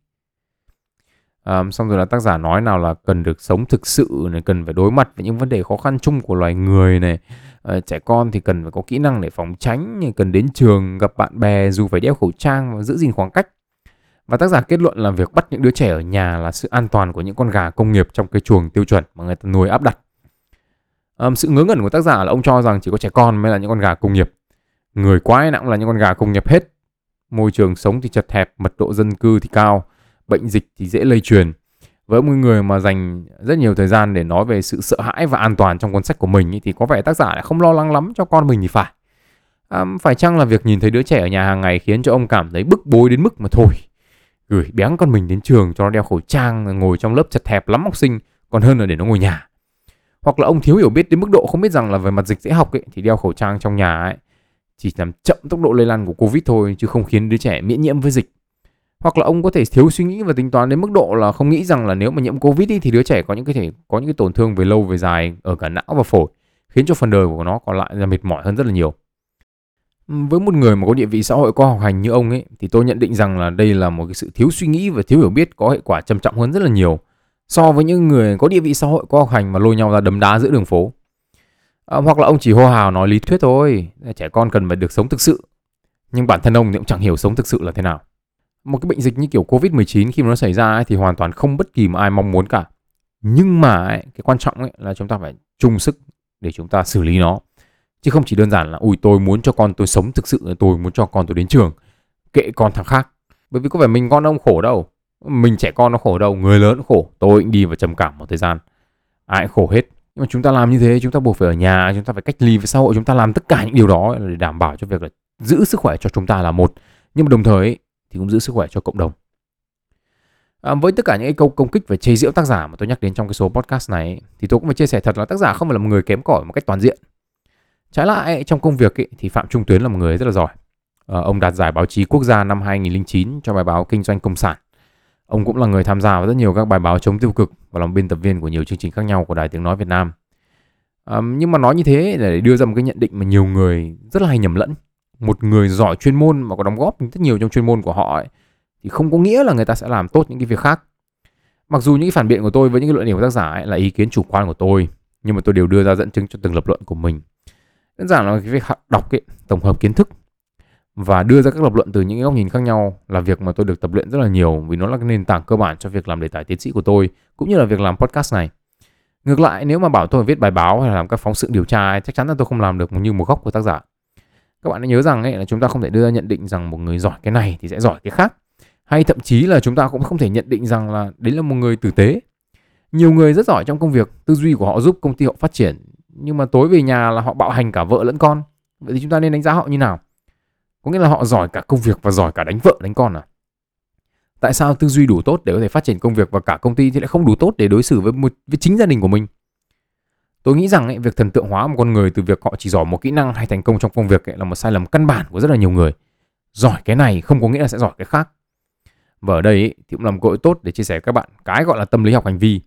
à, xong rồi là tác giả nói nào là cần được sống thực sự này cần phải đối mặt với những vấn đề khó khăn chung của loài người này à, trẻ con thì cần phải có kỹ năng để phòng tránh cần đến trường gặp bạn bè dù phải đeo khẩu trang và giữ gìn khoảng cách và tác giả kết luận là việc bắt những đứa trẻ ở nhà là sự an toàn của những con gà công nghiệp trong cái chuồng tiêu chuẩn mà người ta nuôi áp đặt. Um, sự ngớ ngẩn của tác giả là ông cho rằng chỉ có trẻ con mới là những con gà công nghiệp. Người quái nặng là những con gà công nghiệp hết. Môi trường sống thì chật hẹp mật độ dân cư thì cao bệnh dịch thì dễ lây truyền. Với một người mà dành rất nhiều thời gian để nói về sự sợ hãi và an toàn trong cuốn sách của mình thì có vẻ tác giả lại không lo lắng lắm cho con mình thì phải. À, phải chăng là việc nhìn thấy đứa trẻ ở nhà hàng ngày khiến cho ông cảm thấy bức bối đến mức mà thôi? Gửi béng con mình đến trường cho nó đeo khẩu trang ngồi trong lớp chật hẹp lắm học sinh còn hơn là để nó ngồi nhà. Hoặc là ông thiếu hiểu biết đến mức độ không biết rằng là về mặt dịch dễ học ấy, thì đeo khẩu trang trong nhà ấy chỉ làm chậm tốc độ lây lan của covid thôi chứ không khiến đứa trẻ miễn nhiễm với dịch. Hoặc là ông có thể thiếu suy nghĩ và tính toán đến mức độ là không nghĩ rằng là nếu mà nhiễm covid ý, thì đứa trẻ có những cái thể có những cái tổn thương về lâu về dài ở cả não và phổi khiến cho phần đời của nó còn lại là mệt mỏi hơn rất là nhiều với một người mà có địa vị xã hội có học hành như ông ấy thì tôi nhận định rằng là đây là một cái sự thiếu suy nghĩ và thiếu hiểu biết có hệ quả trầm trọng hơn rất là nhiều so với những người có địa vị xã hội có học hành mà lôi nhau ra đấm đá giữa đường phố à, hoặc là ông chỉ hô hào nói lý thuyết thôi trẻ con cần phải được sống thực sự nhưng bản thân ông thì cũng chẳng hiểu sống thực sự là thế nào một cái bệnh dịch như kiểu Covid-19 khi mà nó xảy ra ấy, thì hoàn toàn không bất kỳ mà ai mong muốn cả. Nhưng mà ấy, cái quan trọng ấy là chúng ta phải chung sức để chúng ta xử lý nó. Chứ không chỉ đơn giản là ui tôi muốn cho con tôi sống thực sự, tôi muốn cho con tôi đến trường. Kệ con thằng khác. Bởi vì có phải mình con ông khổ đâu. Mình trẻ con nó khổ đâu, người lớn khổ. Tôi cũng đi và trầm cảm một thời gian. Ai khổ hết. Nhưng mà chúng ta làm như thế, chúng ta buộc phải ở nhà, chúng ta phải cách ly với xã hội, chúng ta làm tất cả những điều đó để đảm bảo cho việc là giữ sức khỏe cho chúng ta là một. Nhưng mà đồng thời thì cũng giữ sức khỏe cho cộng đồng. À, với tất cả những câu công kích và chê giễu tác giả mà tôi nhắc đến trong cái số podcast này thì tôi cũng phải chia sẻ thật là tác giả không phải là một người kém cỏi một cách toàn diện. Trái lại trong công việc ấy, thì Phạm Trung Tuyến là một người rất là giỏi. À, ông đạt giải báo chí quốc gia năm 2009 cho bài báo Kinh doanh công sản. Ông cũng là người tham gia vào rất nhiều các bài báo chống tiêu cực và làm biên tập viên của nhiều chương trình khác nhau của Đài Tiếng Nói Việt Nam. À, nhưng mà nói như thế để đưa ra một cái nhận định mà nhiều người rất là hay nhầm lẫn một người giỏi chuyên môn mà có đóng góp rất nhiều trong chuyên môn của họ ấy, thì không có nghĩa là người ta sẽ làm tốt những cái việc khác mặc dù những cái phản biện của tôi với những cái luận điểm của tác giả ấy là ý kiến chủ quan của tôi nhưng mà tôi đều đưa ra dẫn chứng cho từng lập luận của mình đơn giản là cái việc đọc ấy, tổng hợp kiến thức và đưa ra các lập luận từ những góc nhìn khác nhau là việc mà tôi được tập luyện rất là nhiều vì nó là cái nền tảng cơ bản cho việc làm đề tài tiến sĩ của tôi cũng như là việc làm podcast này. Ngược lại nếu mà bảo tôi viết bài báo hay là làm các phóng sự điều tra ấy, chắc chắn là tôi không làm được như một góc của tác giả. Các bạn hãy nhớ rằng ấy là chúng ta không thể đưa ra nhận định rằng một người giỏi cái này thì sẽ giỏi cái khác. Hay thậm chí là chúng ta cũng không thể nhận định rằng là đấy là một người tử tế. Nhiều người rất giỏi trong công việc tư duy của họ giúp công ty họ phát triển nhưng mà tối về nhà là họ bạo hành cả vợ lẫn con. Vậy thì chúng ta nên đánh giá họ như nào? Có nghĩa là họ giỏi cả công việc và giỏi cả đánh vợ đánh con à? Tại sao tư duy đủ tốt để có thể phát triển công việc và cả công ty thì lại không đủ tốt để đối xử với một với chính gia đình của mình? Tôi nghĩ rằng ấy, việc thần tượng hóa một con người từ việc họ chỉ giỏi một kỹ năng hay thành công trong công việc ấy, là một sai lầm căn bản của rất là nhiều người. Giỏi cái này không có nghĩa là sẽ giỏi cái khác. Và ở đây ấy, thì cũng làm cơ hội tốt để chia sẻ với các bạn cái gọi là tâm lý học hành vi.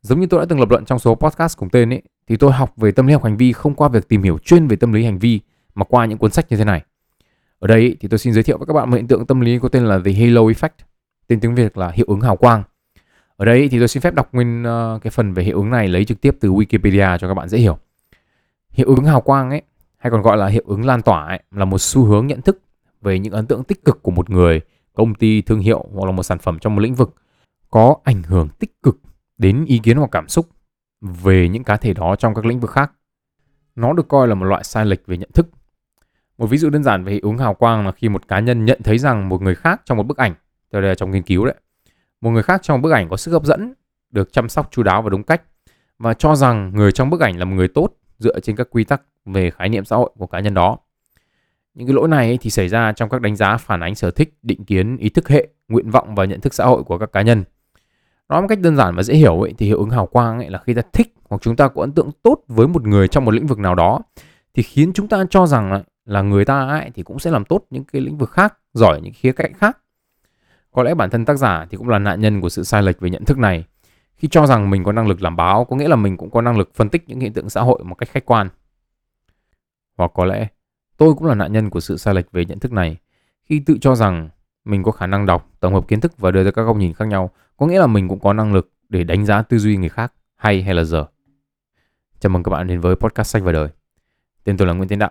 Giống như tôi đã từng lập luận trong số podcast cùng tên ấy thì tôi học về tâm lý học hành vi không qua việc tìm hiểu chuyên về tâm lý hành vi mà qua những cuốn sách như thế này. Ở đây thì tôi xin giới thiệu với các bạn một hiện tượng tâm lý có tên là the halo effect tên tiếng việt là hiệu ứng hào quang. Ở đây thì tôi xin phép đọc nguyên ờ, cái phần về hiệu ứng này lấy trực tiếp từ Wikipedia cho các bạn dễ hiểu. Hiệu ứng hào quang ấy, hay còn gọi là hiệu ứng lan tỏa ấy, là một xu hướng nhận thức về những ấn tượng tích cực của một người, công ty, thương hiệu hoặc là một sản phẩm trong một lĩnh vực có ảnh hưởng tích cực đến ý kiến hoặc cảm xúc về những cá thể đó trong các lĩnh vực khác. Nó được coi là một loại sai lệch về nhận thức. Một ví dụ đơn giản về hiệu ứng hào quang là khi một cá nhân nhận thấy rằng một người khác trong một bức ảnh, đây là trong nghiên cứu đấy, một người khác trong bức ảnh có sức hấp dẫn, được chăm sóc chú đáo và đúng cách và cho rằng người trong bức ảnh là một người tốt dựa trên các quy tắc về khái niệm xã hội của cá nhân đó. Những cái lỗi này thì xảy ra trong các đánh giá phản ánh sở thích, định kiến, ý thức hệ, nguyện vọng và nhận thức xã hội của các cá nhân. Nói một cách đơn giản và dễ hiểu ấy, thì hiệu ứng hào quang ấy là khi ta thích hoặc chúng ta có ấn tượng tốt với một người trong một lĩnh vực nào đó thì khiến chúng ta cho rằng là người ta ấy thì cũng sẽ làm tốt những cái lĩnh vực khác, giỏi những khía cạnh khác có lẽ bản thân tác giả thì cũng là nạn nhân của sự sai lệch về nhận thức này. Khi cho rằng mình có năng lực làm báo có nghĩa là mình cũng có năng lực phân tích những hiện tượng xã hội một cách khách quan. Hoặc có lẽ tôi cũng là nạn nhân của sự sai lệch về nhận thức này. Khi tự cho rằng mình có khả năng đọc, tổng hợp kiến thức và đưa ra các góc nhìn khác nhau, có nghĩa là mình cũng có năng lực để đánh giá tư duy người khác, hay hay là dở. Chào mừng các bạn đến với podcast sách và đời. Tên tôi là Nguyễn Tiến Đạo.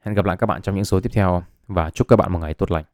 Hẹn gặp lại các bạn trong những số tiếp theo và chúc các bạn một ngày tốt lành.